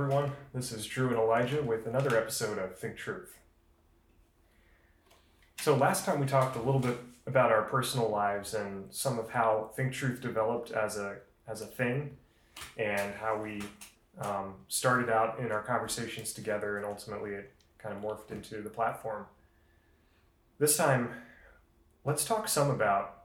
everyone. This is Drew and Elijah with another episode of Think Truth. So, last time we talked a little bit about our personal lives and some of how Think Truth developed as a, as a thing and how we um, started out in our conversations together and ultimately it kind of morphed into the platform. This time, let's talk some about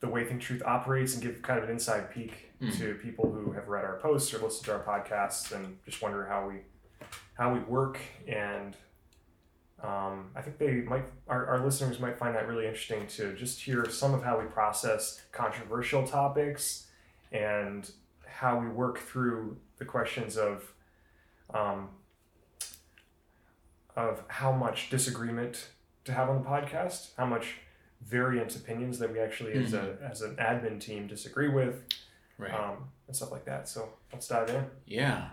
the way Think Truth operates and give kind of an inside peek mm. to people who have read our posts or listened to our podcasts and just wonder how we how we work and um, I think they might our, our listeners might find that really interesting to just hear some of how we process controversial topics and how we work through the questions of um, of how much disagreement to have on the podcast, how much variant opinions that we actually mm-hmm. as a as an admin team disagree with, right. um, and stuff like that. So let's dive in. Yeah.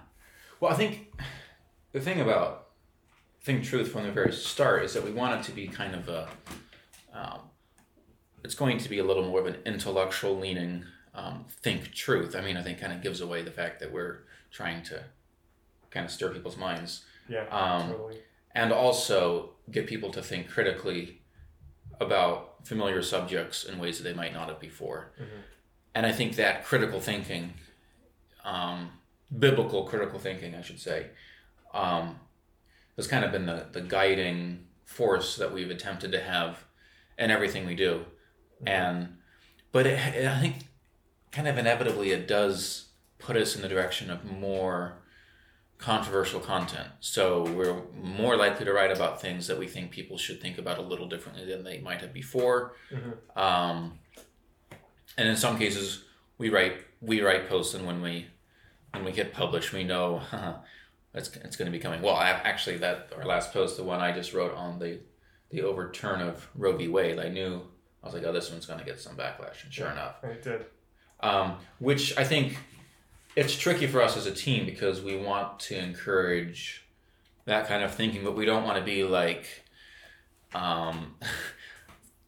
Well, I think the thing about Think Truth from the very start is that we want it to be kind of a, um, it's going to be a little more of an intellectual leaning um, Think Truth. I mean, I think kind of gives away the fact that we're trying to kind of stir people's minds. Yeah, um, totally. And also get people to think critically about familiar subjects in ways that they might not have before. Mm-hmm and I think that critical thinking, um, biblical critical thinking, I should say, um, has kind of been the, the guiding force that we've attempted to have in everything we do. Mm-hmm. And, but it, it, I think kind of inevitably it does put us in the direction of more controversial content. So we're more likely to write about things that we think people should think about a little differently than they might have before. Mm-hmm. Um, and in some cases we write we write posts and when we when we hit publish we know it's, it's going to be coming. Well I, actually that our last post the one i just wrote on the the overturn of roe v. Wade i knew i was like oh this one's going to get some backlash and sure yeah, enough. it did. Um, which i think it's tricky for us as a team because we want to encourage that kind of thinking but we don't want to be like um,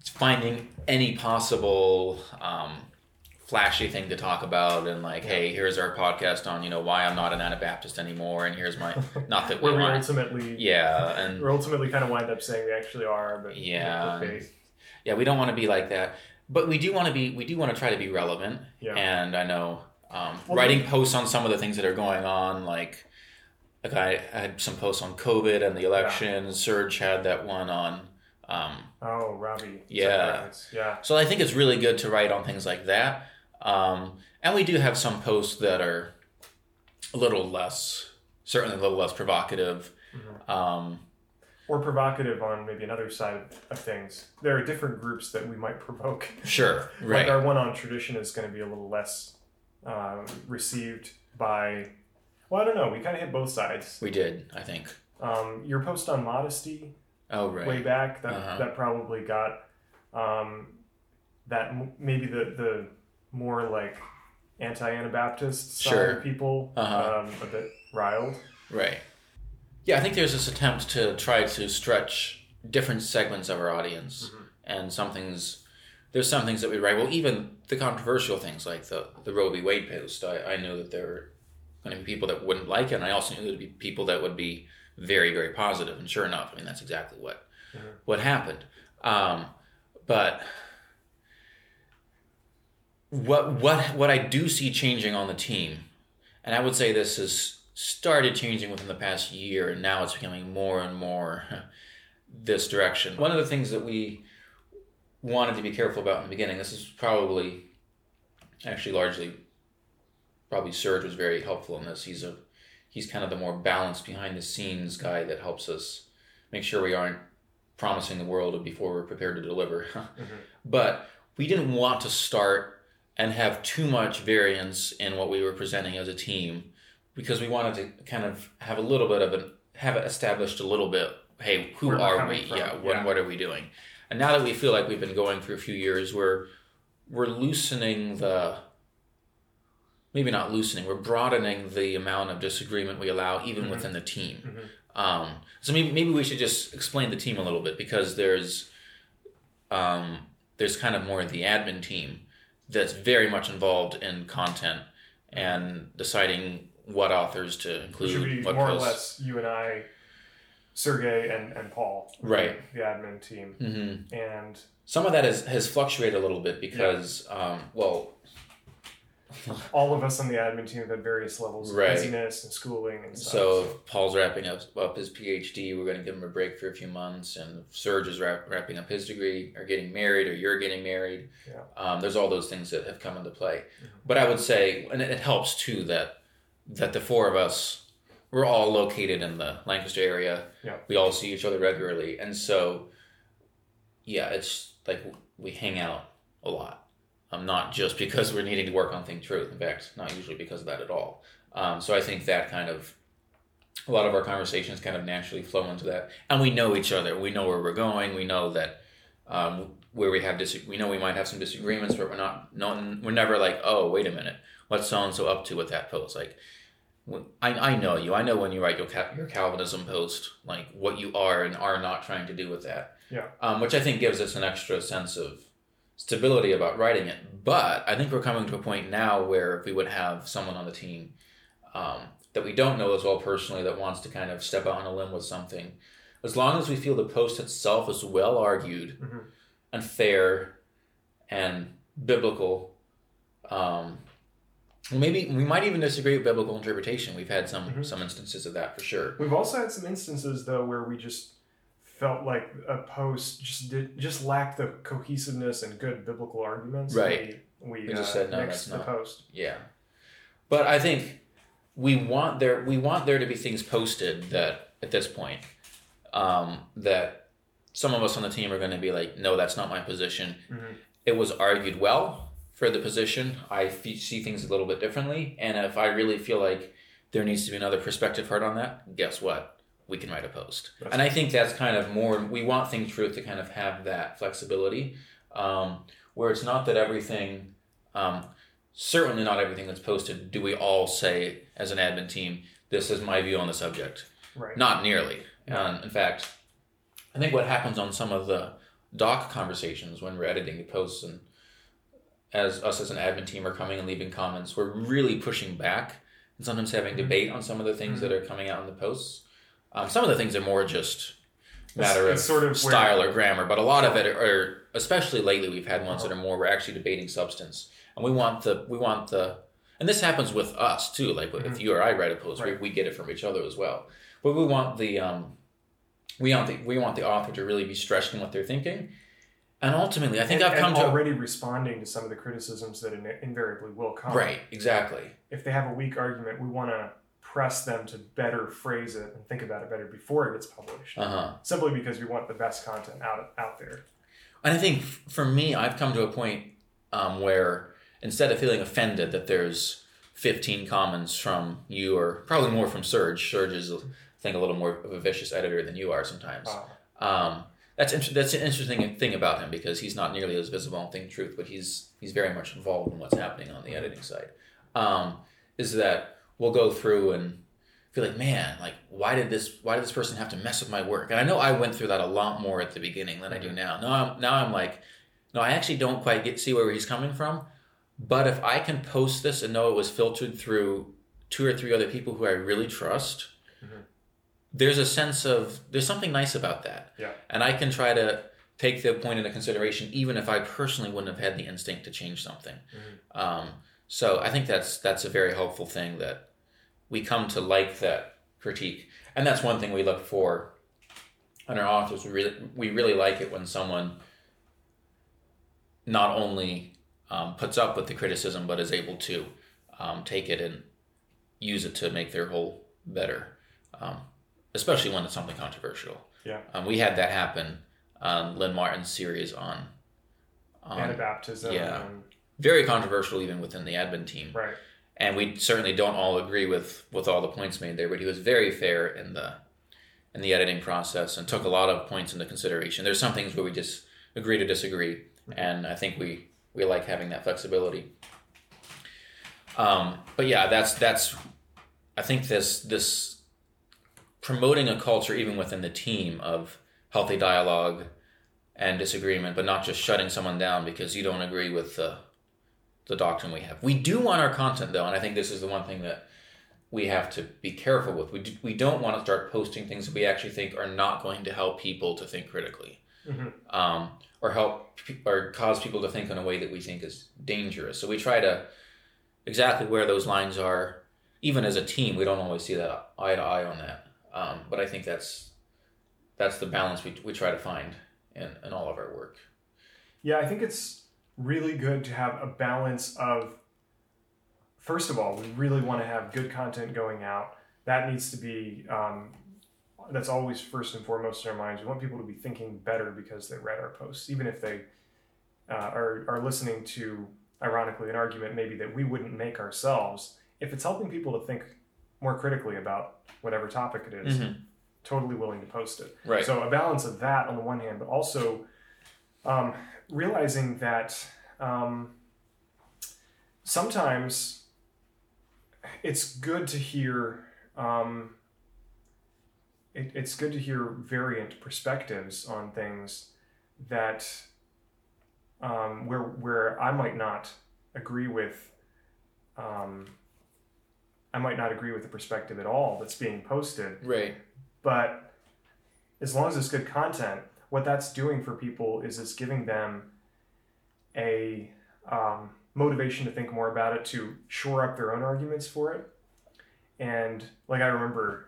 finding any possible um, flashy thing to talk about and like, hey, here's our podcast on you know why I'm not an Anabaptist anymore, and here's my not that we are ultimately yeah, and we're ultimately kind of wind up saying we actually are, but yeah, yeah, we don't want to be like that, but we do want to be we do want to try to be relevant, yeah. and I know um, well, writing posts on some of the things that are going on, like. Like I, I had some posts on COVID and the election. Yeah. Serge had that one on um, oh, Robbie. Yeah. Yeah. So I think it's really good to write on things like that. Um, and we do have some posts that are a little less, certainly a little less provocative. Mm-hmm. Um, or provocative on maybe another side of things. There are different groups that we might provoke. Sure, right. like our one on tradition is going to be a little less uh, received by. Well, I don't know. We kind of hit both sides. We did, I think. Um, your post on modesty oh, right. way back that uh-huh. that probably got um, that m- maybe the the more like anti Anabaptist side sure. of people uh-huh. um, a bit riled. Right. Yeah, I think there's this attempt to try to stretch different segments of our audience, mm-hmm. and some things. There's some things that we write. Well, even the controversial things like the the Roe v. Wade post. I, I knew that there were going to be people that wouldn't like it, and I also knew there'd be people that would be very very positive. And sure enough i mean that's exactly what mm-hmm. what happened. Um, but what what what i do see changing on the team and i would say this has started changing within the past year and now it's becoming more and more this direction. One of the things that we wanted to be careful about in the beginning this is probably actually largely probably serge was very helpful in this. He's a he's kind of the more balanced behind the scenes guy that helps us make sure we aren't promising the world before we're prepared to deliver. mm-hmm. But we didn't want to start and have too much variance in what we were presenting as a team because we wanted to kind of have a little bit of an have it established a little bit. Hey, who Where are we? From? Yeah, what yeah. what are we doing? And now that we feel like we've been going through a few years, we're we're loosening the maybe not loosening, we're broadening the amount of disagreement we allow even mm-hmm. within the team. Mm-hmm. Um, so maybe, maybe we should just explain the team a little bit because there's um, there's kind of more the admin team that's very much involved in content and deciding what authors to It should include, more posts. or less you and I, Sergey and, and Paul, Right. The admin team, hmm and Some of that is, has fluctuated a little bit because, um, well, all of us on the admin team have had various levels of Right. busyness and schooling and stuff. so if Paul's wrapping up, up his PhD. We're going to give him a break for a few months, and Serge is wrap, wrapping up his degree, or getting married, or you're getting married. Yeah. Um, there's all those things that have come into play. Mhm. But I would say, and it, it helps too that that the four of us we're all located in the Lancaster area. Yeah. We all see each other regularly, and so yeah, it's like we hang out a lot. Um, not just because we're needing to work on Think Truth. In fact, not usually because of that at all. Um, so I think that kind of a lot of our conversations kind of naturally flow into that, and we know each other. We know where we're going. We know that um, where we have dis- we know we might have some disagreements, but we're not. No, we're never like, oh, wait a minute, what's so and so up to with that post? Like, I, I know you. I know when you write your your Calvinism post, like what you are and are not trying to do with that. Yeah. Um, which I think gives us an extra sense of stability about writing it. But I think we're coming to a point now where if we would have someone on the team um, that we don't know as well personally that wants to kind of step out on a limb with something, as long as we feel the post itself is well argued Mhm. and fair and biblical, um, maybe we might even disagree with biblical interpretation. We've had some Mhm. some instances of that for sure. We've also had some instances though where we just felt like a post just did just lacked the cohesiveness and good biblical arguments. Right. We, we, We just uh, said, "No, that's the post. Yeah, but I think we want there we want there to be things posted that at this point um, that some of us on the team are going to be like, no, that's not my position. Mhm. It was argued well for the position. I f- see things a little bit differently, and if I really feel like there needs to be another perspective heard on that, guess what? We can write a post, That's and I think that's kind of more. We want Think Truth to kind of have that flexibility, um, where it's not that everything. Um, certainly not everything that's posted do we all say as an admin team this is my view on the subject Right. not nearly um, in fact i think what happens on some of the doc conversations when we're editing the posts and as us as an admin team are coming and leaving comments we're really pushing back and sometimes having Mhm. debate on some of the things that are coming out in the posts um, some of the things are more just matter it's of, sort of style or grammar but a lot of it are, are especially lately we've had ones that are more we're actually debating substance. And we want the we want the and this happens with us too like if you or i write a post Right. we, we get it from each other as well. But we want the um we want the we want the author to really be stretched in what they're thinking. And ultimately i think and, i've come and to already responding to some of the criticisms that in- invariably will come. right exactly. If they have a weak argument, we want to press them to better phrase it and think about it better before it gets published. uh-huh Simply because we want the best content out out there. And I think for me, I've come to a point um, where instead of feeling offended that there's 15 comments from you, or probably more from Serge, Serge is, I think, a little more of a vicious editor than you are sometimes. Um, that's inter- that's an interesting thing about him because he's not nearly as visible on Think Truth, but he's he's very much involved in what's happening on the editing side. Um, is that we'll go through and feel like, man, like why did this why did this person have to mess with my work? And I know I went through that a lot more at the beginning than I do now. Now I'm now I'm like, no, I actually don't quite get see where he's coming from. But if I can post this and know it was filtered through two or three other people who I really trust, Mhm. there's a sense of there's something nice about that. Yeah. And I can try to take the point into consideration, even if I personally wouldn't have had the instinct to change something. Mhm. Um, so I think that's that's a very helpful thing that we come to like that critique, and that's one thing we look for in our authors. We really we really like it when someone not only um, puts up with the criticism, but is able to um, take it and use it to make their whole better, um, especially when it's something controversial. Yeah. Um, we had that happen on Lynn Martin's series on. on Anabaptism. yeah. And, very controversial even within the admin team right. And we certainly don't all agree with with all the points made there but he was very fair in the in the editing process and took a lot of points into consideration. There's some things where we just agree to disagree and i think we we like having that flexibility. Um, but yeah that's that's i think this this promoting a culture even within the team of healthy dialogue and disagreement but not just shutting someone down because you don't agree with the the doctrine we have. We do want our content though, and I think this is the one thing that we have to be careful with. We, do, we don't want to start posting things that we actually think are not going to help people to think critically Mhm. um, or help or cause people to think in a way that we think is dangerous. So we try to exactly where those lines are. Even as a team, we don't always see that eye to eye on that. Um, but I think that's that's the balance we, we try to find in, in all of our work. Yeah, I think it's really good to have a balance of, first of all, we really want to have good content going out. That needs to be, um, that's always first and foremost in our minds. We want people to be thinking better because they read our posts, even if they uh, are, are listening to, ironically, an argument maybe that we wouldn't make ourselves. If it's helping people to think more critically about whatever topic it is, totally willing to post it. Right. So a balance of that on the one hand, but also um, realizing that um, sometimes it's good to hear. Um, it, it's good to hear variant perspectives on things that um, where where I might not agree with. Um, I might not agree with the perspective at all that's being posted, right. but as long as it's good content, what that's doing for people is it's giving them a um, motivation to think more about it, to shore up their own arguments for it. And like I remember,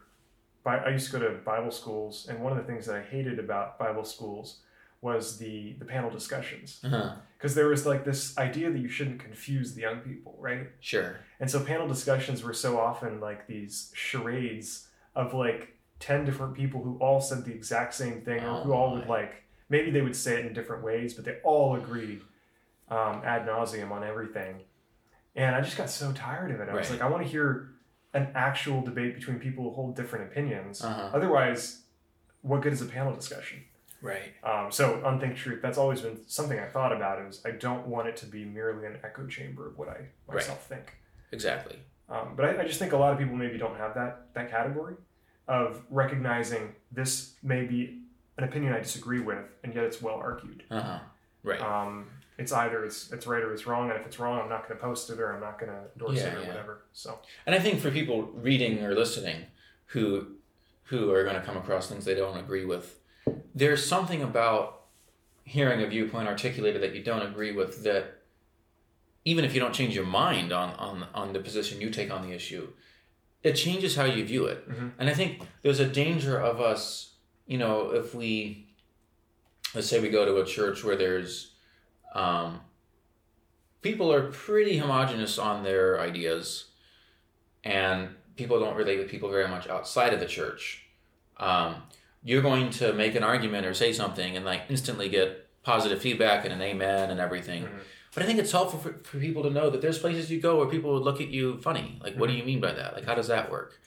I used to go to Bible schools, and one of the things that I hated about Bible schools was the the panel discussions Uh-huh. because there was like this idea that you shouldn't confuse the young people, right? Sure. And so panel discussions were so often like these charades of like 10 different people who all said the exact same thing or Oh who all would like, maybe they would say it in different ways, but they all agreed um, ad nauseum on everything. And I just got so tired of it. I was Right. like, I want to hear an actual debate between people who hold different opinions. Uh-huh. Otherwise, what good is a panel discussion? Right. Um, so on Think Truth, that's always been something I thought about is I don't want it to be merely an echo chamber of what I myself think. Exactly. Um, but I, I just think a lot of people maybe don't have that that category of recognizing this may be an opinion I disagree with, and yet it's well argued. Uh huh. Right. Um, it's either it's it's right or it's wrong, and if it's wrong, I'm not going to post it or I'm not going to endorse Yeah, it or yeah. whatever. So And I think for people reading or listening who who are going to come across things they don't agree with, there's something about hearing a viewpoint articulated that you don't agree with that even if you don't change your mind on on on the position you take on the issue, it changes how you view it. Mhm. And I think there's a danger of us, you know, if we let's say we go to a church where there's um, people are pretty homogenous on their ideas and people don't relate with people very much outside of the church um, you're going to make an argument or say something and like instantly get positive feedback and an amen and everything Mhm. But i think it's helpful for, for people to know that there's places you go where people would look at you funny. Like what do you mean by that? Like how does that work?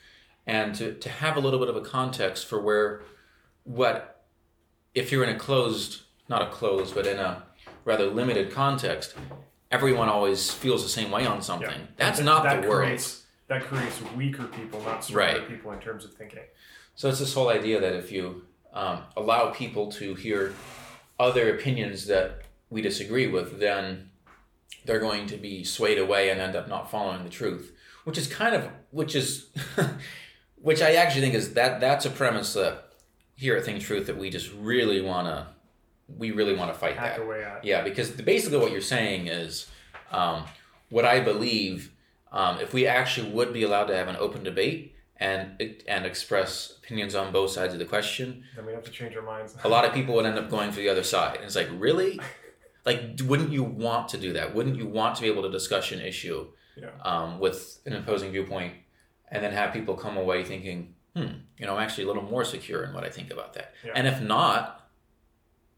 And to, to have a little bit of a context for where what if you're in a closed not a closed but in a rather limited context everyone always feels the same way on something. Yeah, that's That- not that the world. Creates, that creates weaker people, not stronger Right. people in terms of thinking. So it's this whole idea that if you um, allow people to hear other opinions that we disagree with, then they're going to be swayed away and end up not following the truth, which is kind of which is which I actually think is that that's a premise that here at Think Truth that we just really want to we really want to fight Hack that. Yeah, because basically what you're saying is um, what I believe. Um, if we actually would be allowed to have an open debate and and express opinions on both sides of the question, Then we have to change our minds. a lot of people would end up going for the other side. And it's like, really? Like, wouldn't you want to do that? Wouldn't you want to be able to discuss an issue Yeah. um, with an opposing viewpoint and then have people come away thinking, hmm, you know, I'm actually a little more secure in what I think about that. Yeah. And if not,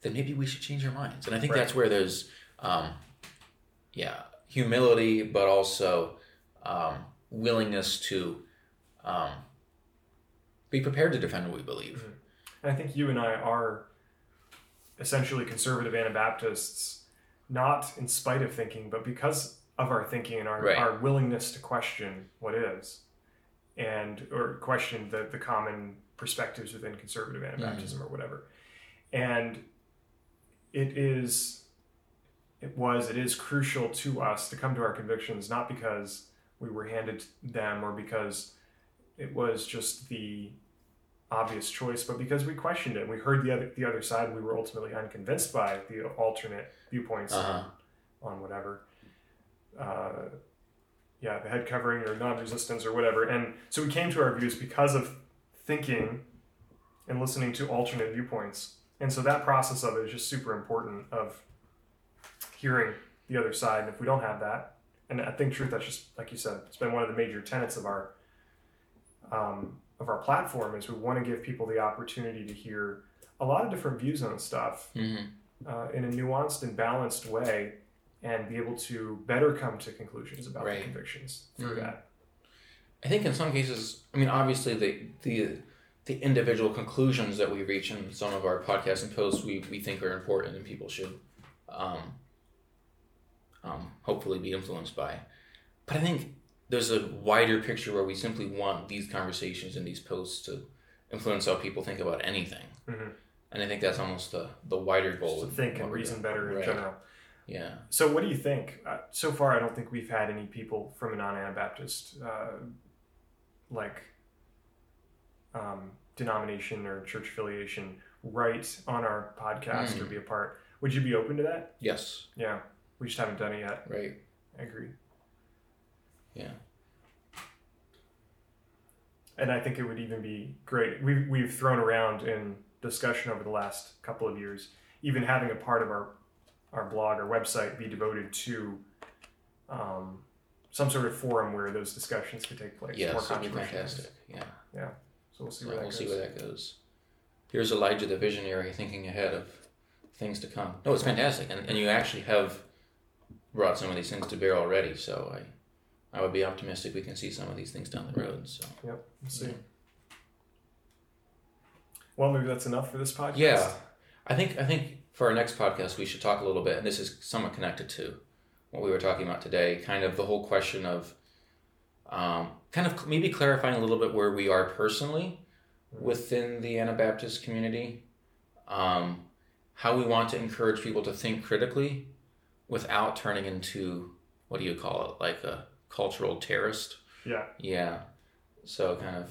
then maybe we should change our minds. And I think Right. that's where there's, um, yeah, humility, but also um, willingness to um, be prepared to defend what we believe. And I think you and I are essentially conservative Anabaptists, not in spite of thinking, but because of our thinking and our, Right. our willingness to question what is, and or question the, the common perspectives within conservative mm. Anabaptism or whatever. And it is, it was, it is crucial to us to come to our convictions, not because we were handed them or because it was just the obvious choice, but because we questioned it, we heard the other the other side, we were ultimately unconvinced by the alternate viewpoints Uh-huh. on, on whatever. Uh, yeah, the head covering or non-resistance or whatever, and so we came to our views because of thinking and listening to alternate viewpoints, and so that process of it is just super important of hearing the other side. And if we don't have that, and I think truth, that's just like you said, it's been one of the major tenets of our um, of our platform is we want to give people the opportunity to hear a lot of different views on stuff hmm uh, in a nuanced and balanced way, and be able to better come to conclusions about Right. their convictions through Mhm. that. I think in some cases, I mean, obviously the the the individual conclusions that we reach in some of our podcasts and posts we, we think are important and people should um, um, hopefully be influenced by. But I think there's a wider picture where we simply want these conversations and these posts to influence how people think about anything. Mhm. And I think that's almost the, the wider goal. to think and reason better in Right. general. Yeah. So, what do you think? Uh, so far, I don't think we've had any people from a non-Anabaptist uh, like um, denomination or church affiliation write on our podcast or Mm. be a part. Would you be open to that? Yes. Yeah, we just haven't done it yet. Right. I agree. Yeah. And I think it would even be great. We've, we've thrown around in discussion over the last couple of years, even having a part of our, our blog or website be devoted to um, some sort of forum where those discussions could take place. Yes. more fantastic. Yeah. Yeah. So we'll see where that we'll goes. see where that goes. Here's Elijah the visionary thinking ahead of things to come. No, it's fantastic, and, and you actually have brought some of these things to bear already. So I, I would be optimistic we can see some of these things down the road. So Yep, we'll see. Yeah. Well, maybe that's enough for this podcast. yeah, I think I think for our next podcast we should talk a little bit, and this is somewhat connected to what we were talking about today. Kind of the whole question of, um, kind of maybe clarifying a little bit where we are personally within the Anabaptist community, um, how we want to encourage people to think critically without turning into what do you call it, like a cultural terrorist. Yeah. Yeah. So kind of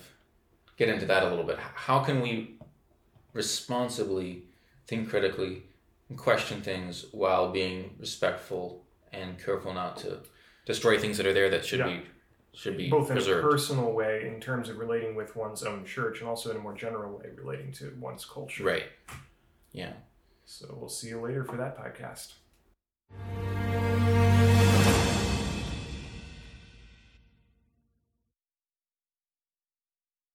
get into that a little bit. How can we responsibly think critically and question things while being respectful and careful not to destroy things that are there that should Yeah. be should be Both in preserved. a personal way in terms of relating with one's own church and also in a more general way relating to one's culture. right. Yeah. So we'll see you later for that podcast.